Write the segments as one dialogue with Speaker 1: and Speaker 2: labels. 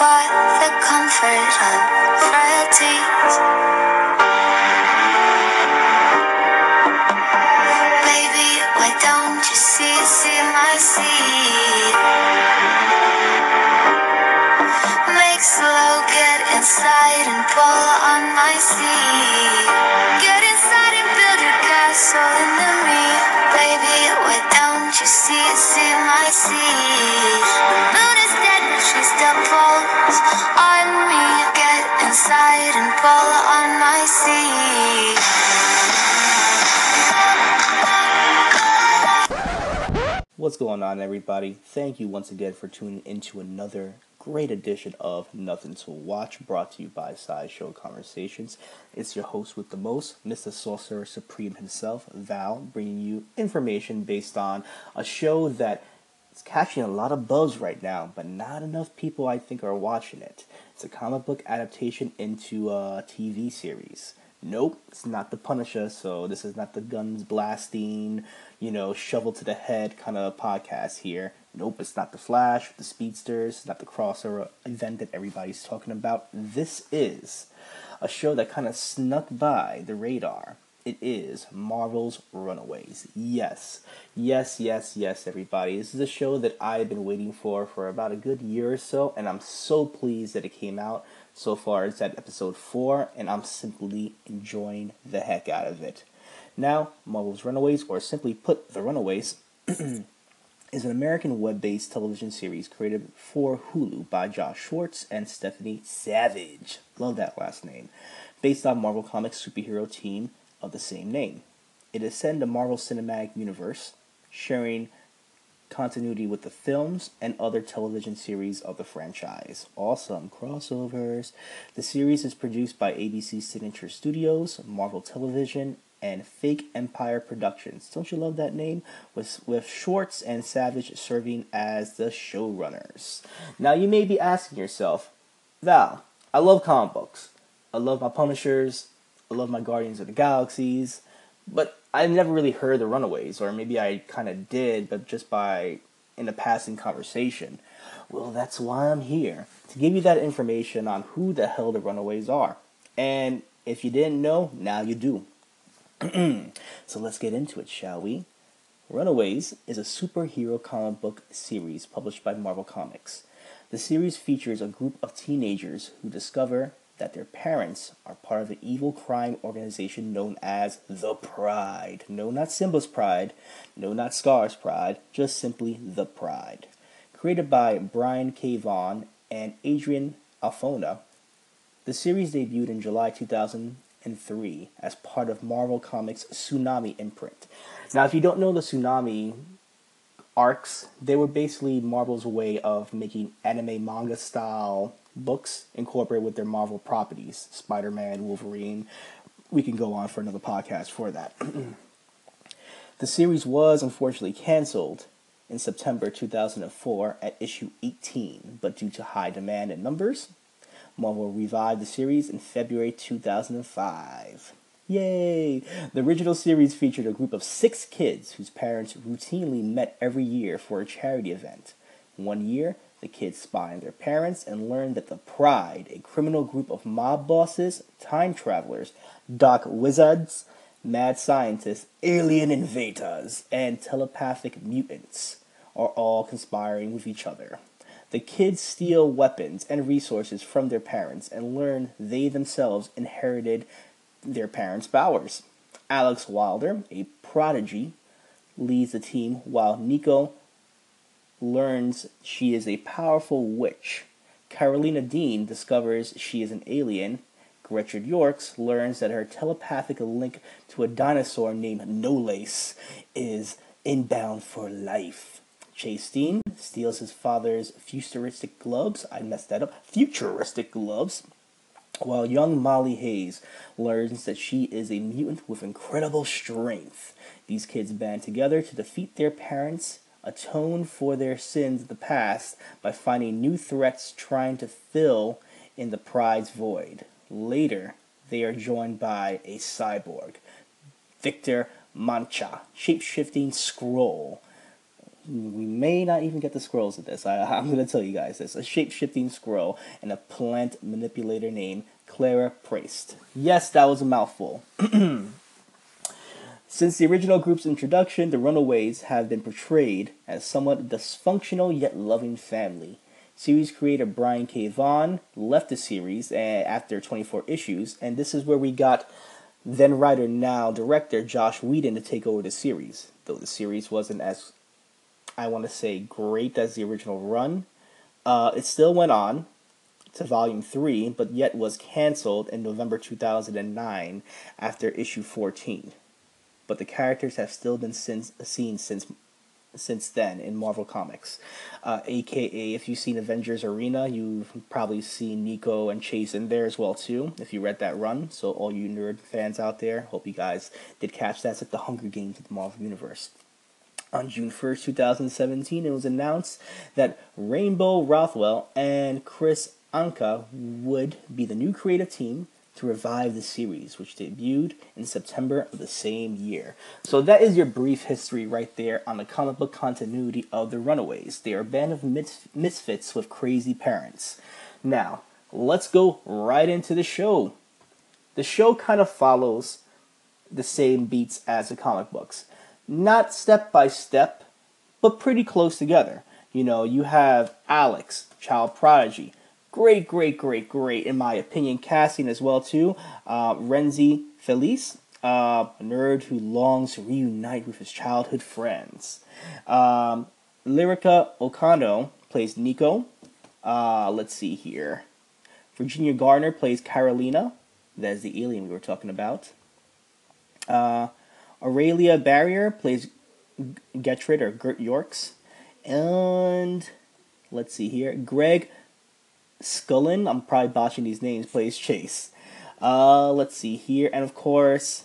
Speaker 1: a the comfort of frailties. Baby, why don't you see, see my seed? Make slow, get inside
Speaker 2: What's going on, everybody? Thank you once again for tuning into another great edition of Nothing to Watch, brought to you by Sideshow Conversations. It's your host with the most, Mr. Sorcerer Supreme himself, Val, bringing you information based on a show that is catching a lot of buzz right now, but not enough people, I think, are watching it. It's a comic book adaptation into a TV series. Nope, it's not the Punisher, so this is not the guns blasting, you know, shovel to the head kind of podcast here. Nope, it's not the Flash, the Speedsters, it's not the crossover event that everybody's talking about. This is a show that kind of snuck by the radar. It is Marvel's Runaways. Yes, yes, yes, yes, everybody. This is a show that I've been waiting for for about a good year or so, and I'm so pleased that it came out. So far, it's at episode 4, and I'm simply enjoying the heck out of it. Now, Marvel's Runaways, or simply put, The Runaways, is an American web based television series created for Hulu by Josh Schwartz and Stephanie Savage. Love that last name. Based on Marvel Comics superhero team of the same name. It is set in the Marvel Cinematic Universe, sharing continuity with the films and other television series of the franchise. Awesome crossovers. The series is produced by ABC Signature Studios, Marvel Television, and Fake Empire Productions. Don't you love that name? With with Schwartz and Savage serving as the showrunners. Now you may be asking yourself, Val, I love comic books. I love my Punishers. I love my Guardians of the Galaxies. But I've never really heard the Runaways, or maybe I kind of did, but just by in a passing conversation. Well, that's why I'm here to give you that information on who the hell the Runaways are. And if you didn't know, now you do. so let's get into it, shall we? Runaways is a superhero comic book series published by Marvel Comics. The series features a group of teenagers who discover that their parents are part of an evil crime organization known as the Pride. No, not Simba's Pride. No, not Scar's Pride. Just simply the Pride. Created by Brian K. Vaughan and Adrian Alphona, the series debuted in July 2003 as part of Marvel Comics' Tsunami imprint. Now, if you don't know the Tsunami arcs, they were basically Marvel's way of making anime manga style books incorporate with their Marvel properties Spider Man, Wolverine. We can go on for another podcast for that. the series was unfortunately canceled in September 2004 at issue 18, but due to high demand and numbers, Marvel revived the series in February 2005. Yay! The original series featured a group of six kids whose parents routinely met every year for a charity event. One year, the kids spy on their parents and learn that the Pride, a criminal group of mob bosses, time travelers, dark wizards, mad scientists, alien invaders, and telepathic mutants, are all conspiring with each other. The kids steal weapons and resources from their parents and learn they themselves inherited their parents' powers. Alex Wilder, a prodigy, leads the team while Nico learns she is a powerful witch. Karolina Dean discovers she is an alien. Gretchen Yorkes learns that her telepathic link to a dinosaur named Nolace is inbound for life. Chase Dean steals his father's futuristic gloves. I messed that up. Futuristic gloves. While young Molly Hayes learns that she is a mutant with incredible strength. These kids band together to defeat their parents atone for their sins of the past by finding new threats trying to fill in the pride's void. Later, they are joined by a cyborg, Victor Mancha, shape-shifting Skrull. We may not even get the scrolls of this. I, am going to tell you guys this. A shape-shifting Skrull and a plant manipulator named Clara Priest. Yes, that was a mouthful. Since the original group's introduction, the Runaways have been portrayed as somewhat dysfunctional yet loving family. Series creator Brian K. Vaughan left the series eh, after 24 issues, and this is where we got then writer, now director Joss Whedon to take over the series. Though the series wasn't as, I want to say, great as the original run, uh, it still went on to volume 3, but yet was canceled in November 2009 after issue 14. But the characters have still been since, seen since since then in Marvel Comics. Uh, AKA, if you've seen Avengers Arena, you've probably seen Nico and Chase in there as well too. If you read that run, so all you nerd fans out there, hope you guys did catch that. It's like the Hunger Games of the Marvel Universe. On June 1st, 2017, it was announced that Rainbow Rowell and Kris Anka would be the new creative team to revive the series, which debuted in September of the same year. So that is your brief history right there on the comic book continuity of the Runaways. They are a band of misfits with crazy parents. Now, let's go right into the show. The show kind of follows the same beats as the comic books. Not step by step, but pretty close together. You know, you have Alex, child prodigy, Great, great, great, great, in my opinion, casting as well too. Uh, Rhenzy Feliz, uh, a nerd who longs to reunite with his childhood friends. Um, Lyrica Okano plays Nico. Uh, let's see here. Virginia Gardner plays Karolina. That is the alien we were talking about. Uh, Ariela Barer plays Gertrude or Gert Yorkes. And let's see here. Greg Scullin, I'm probably botching these names, plays Chase. Uh, let's see here, and of course,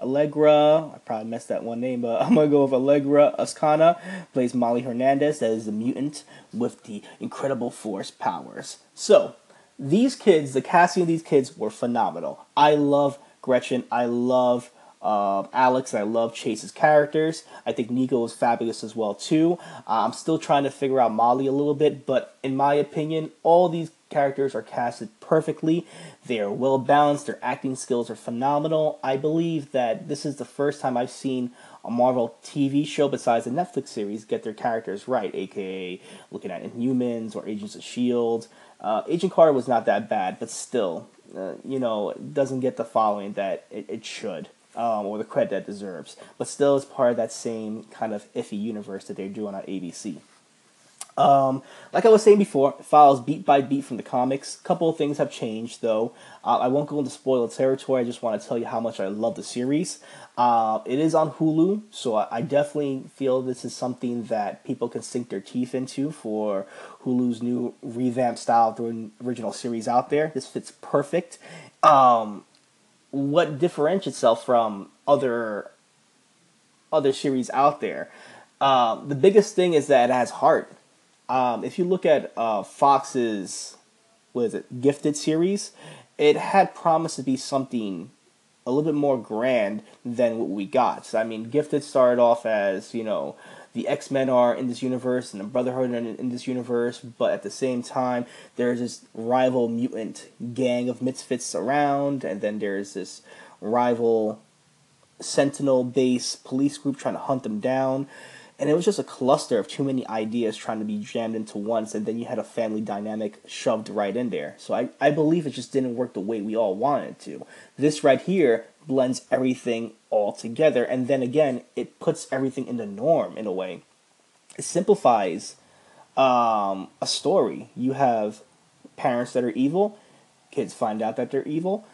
Speaker 2: Allegra, I probably messed that one name, but I'm gonna go with Allegra Ascana, plays Molly Hernandez, that is the mutant with the incredible force powers. So, these kids, the casting of these kids were phenomenal. I love Gretchen, I love uh, Alex, and I love Chase's characters. I think Nico is fabulous as well too. Uh, I'm still trying to figure out Molly a little bit, but in my opinion, all these characters are casted perfectly. They are well balanced. Their acting skills are phenomenal. I believe that this is the first time I've seen a Marvel TV show besides the Netflix series get their characters right, aka looking at Inhumans or Agents of Shield. Uh, Agent Carter was not that bad, but still, uh, you know, doesn't get the following that it, it should um, or the credit that deserves, but still is part of that same kind of iffy universe that they're doing on ABC. Um, like I was saying before, it follows beat by beat from the comics. A couple of things have changed, though. Uh, I won't go into spoiler territory. I just want to tell you how much I love the series. Uh, it is on Hulu, so I, I, definitely feel this is something that people can sink their teeth into for Hulu's new revamped style of the original series out there. This fits perfect. Um, what differentiates itself from other other series out there. Um, the biggest thing is that it has heart. Um, if you look at uh, Fox's what is it, Gifted series, it had promised to be something a little bit more grand than what we got. So, I mean, Gifted started off as you know the X Men are in this universe and the Brotherhood are in, this universe, but at the same time, there's this rival mutant gang of misfits around, and then there's this rival Sentinel base police group trying to hunt them down. And it was just a cluster of too many ideas trying to be jammed into once, and then you had a family dynamic shoved right in there. So I, I believe it just didn't work the way we all wanted to. This right here blends everything all together, and then again, it puts everything in the norm in a way. It simplifies um, a story. You have parents that are evil, kids find out that they're evil,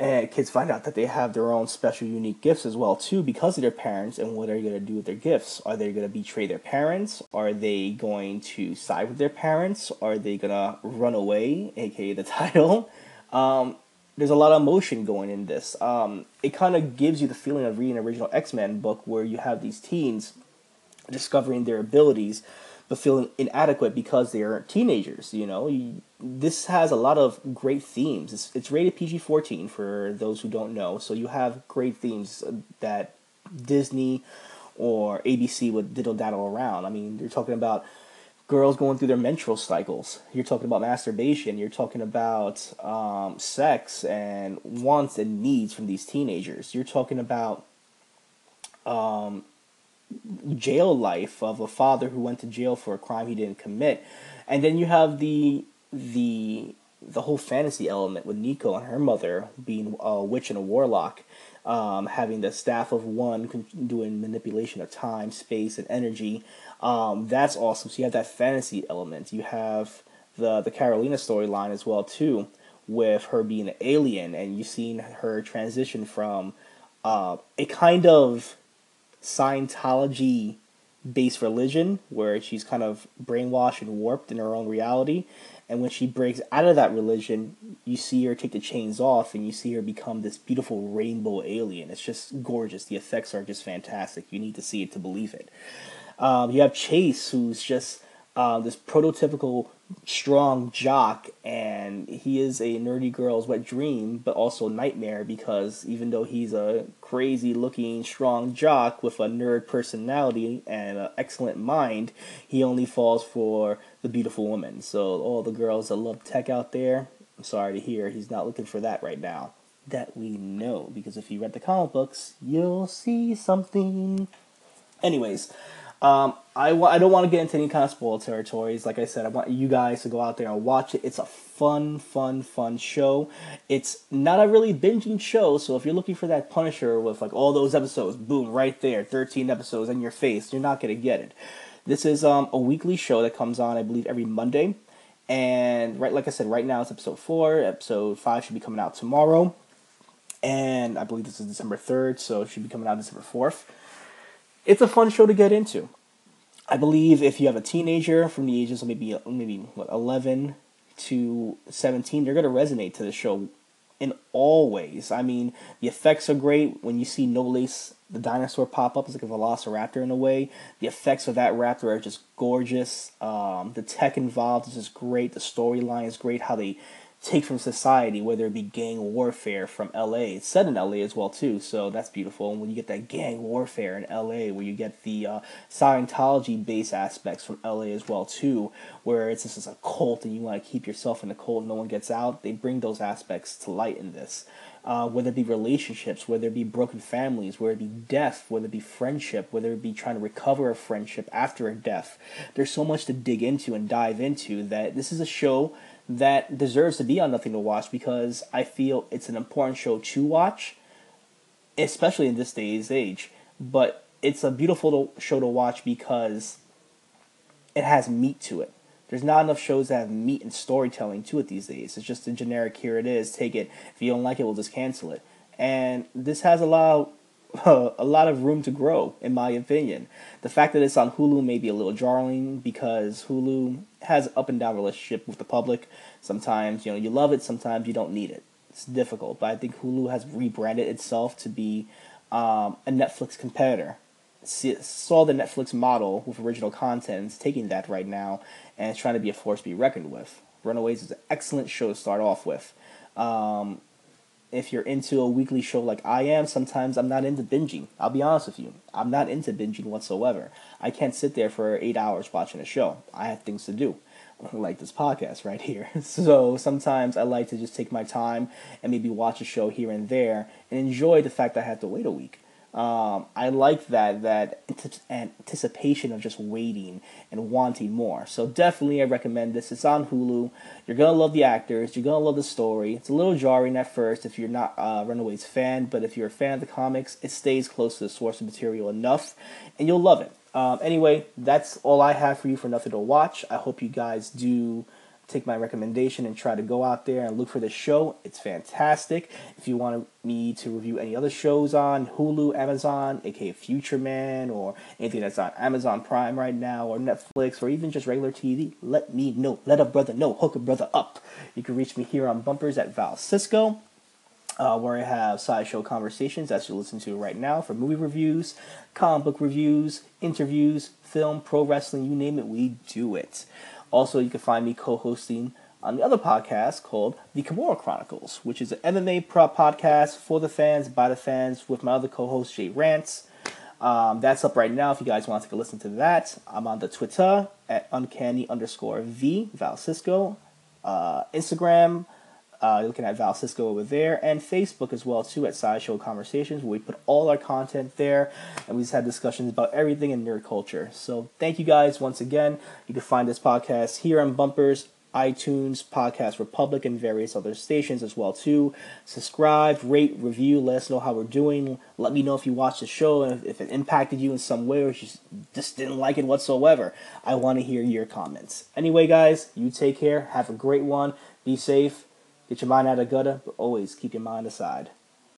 Speaker 2: and kids find out that they have their own special unique gifts as well too because of their parents and what are they going to do with their gifts. Are they going to betray their parents? Are they going to side with their parents? Are they going to run away aka the title? Um, there's a lot of emotion going in this. Um, it kind of gives you the feeling of reading an original X Men book where you have these teens discovering their abilities but feeling inadequate because they're teenagers. You know, this has a lot of great themes. It's, it's rated PG 14 for those who don't know. So you have great themes that Disney or ABC would diddle daddle around. I mean, you're talking about girls going through their menstrual cycles. You're talking about masturbation. You're talking about um, sex and wants and needs from these teenagers. You're talking about um, jail life of a father who went to jail for a crime he didn't commit, and then you have the the the whole fantasy element with Nico and her mother being a witch and a warlock, um, having the staff of one doing manipulation of time, space, and energy. Um, that's awesome. So you have that fantasy element. You have the the Karolina storyline as well too, with her being an alien, and you've seen her transition from uh, a kind of Scientology based religion where she's kind of brainwashed and warped in her own reality. And when she breaks out of that religion, you see her take the chains off and you see her become this beautiful rainbow alien. It's just gorgeous. The effects are just fantastic. You need to see it to believe it. Um, you have Chase, who's just uh, this prototypical strong jock, and he is a nerdy girl's wet dream, but also nightmare because even though he's a crazy looking strong jock with a nerd personality and an excellent mind, he only falls for the beautiful woman. So all the girls that love tech out there, I'm sorry to hear he's not looking for that right now. That we know because if you read the comic books, you'll see something. Anyways, um, I, w- I don't want to get into any kind of spoil territories. Like I said, I want you guys to go out there and watch it. It's a fun, fun, fun show. It's not a really binging show, so if you're looking for that Punisher with like all those episodes, boom, right there, 13 episodes in your face, you're not going to get it. This is um, a weekly show that comes on, I believe, every Monday. And right, like I said, right now it's episode four. Episode five should be coming out tomorrow, and I believe this is December third, so it should be coming out December fourth it's a fun show to get into. I believe if you have a teenager from the ages of maybe maybe what, 11 to 17, they're going to resonate to the show in all ways. I mean, the effects are great when you see No Lace, the dinosaur pop up. It's like a velociraptor in a way. The effects of that raptor are just gorgeous. Um, the tech involved is just great. The storyline is great. How they take from society, whether it be gang warfare from LA. It's set in LA as well too, so that's beautiful. And when you get that gang warfare in LA, where you get the uh, Scientology based aspects from LA as well too, where it's just a cult and you want to keep yourself in the cult, and no one gets out. They bring those aspects to light in this. Uh, whether it be relationships, whether it be broken families, whether it be death, whether it be friendship, whether it be trying to recover a friendship after a death. There's so much to dig into and dive into that this is a show that deserves to be on Nothing to Watch because I feel it's an important show to watch, especially in this day's age. But it's a beautiful show to watch because it has meat to it. There's not enough shows that have meat and storytelling to it these days. It's just a generic here it is, take it. If you don't like it, we'll just cancel it. And this has a lot of a lot of room to grow, in my opinion. The fact that it's on Hulu may be a little jarring because Hulu has up and down relationship with the public. Sometimes you know you love it, sometimes you don't need it. It's difficult, but I think Hulu has rebranded itself to be um, a Netflix competitor. See, saw the Netflix model with original content, taking that right now, and it's trying to be a force to be reckoned with. Runaways is an excellent show to start off with. Um, if you're into a weekly show like I am, sometimes I'm not into binging. I'll be honest with you. I'm not into binging whatsoever. I can't sit there for eight hours watching a show. I have things to do, like this podcast right here. So sometimes I like to just take my time and maybe watch a show here and there and enjoy the fact that I have to wait a week. Um, I like that that anticipation of just waiting and wanting more. So definitely, I recommend this. It's on Hulu. You're gonna love the actors. You're gonna love the story. It's a little jarring at first if you're not a Runaways fan, but if you're a fan of the comics, it stays close to the source material enough, and you'll love it. Um, anyway, that's all I have for you for nothing to watch. I hope you guys do take my recommendation and try to go out there and look for the show. It's fantastic. If you want me to review any other shows on Hulu, Amazon, aka Future Man, or anything that's on Amazon Prime right now, or Netflix, or even just regular TV, let me know. Let a brother know. Hook a brother up. You can reach me here on Bumpers at Val Cisco. uh, where I have sideshow conversations as you listen to right now for movie reviews, comic book reviews, interviews, film, pro wrestling, you name it, we do it. Also, you can find me co-hosting on the other podcast called The Kimura Chronicles, which is an MMA prop podcast for the fans, by the fans, with my other co-host Jay Rants. Um, that's up right now if you guys want to take a listen to that. I'm on the Twitter at uncanny underscore V, Val Cisco. Uh, Instagram, uh, looking at Val Cisco over there, and Facebook as well too at Sideshow Conversations, where we put all our content there, and we just had discussions about everything in nerd culture. So thank you guys once again. You can find this podcast here on Bumpers, iTunes, Podcast Republic, and various other stations as well too. Subscribe, rate, review. Let us know how we're doing. Let me know if you watched the show and if it impacted you in some way or you just didn't like it whatsoever. I want to hear your comments. Anyway, guys, you take care. Have a great one. Be safe Get your mind out of gutter, but always keep your mind aside.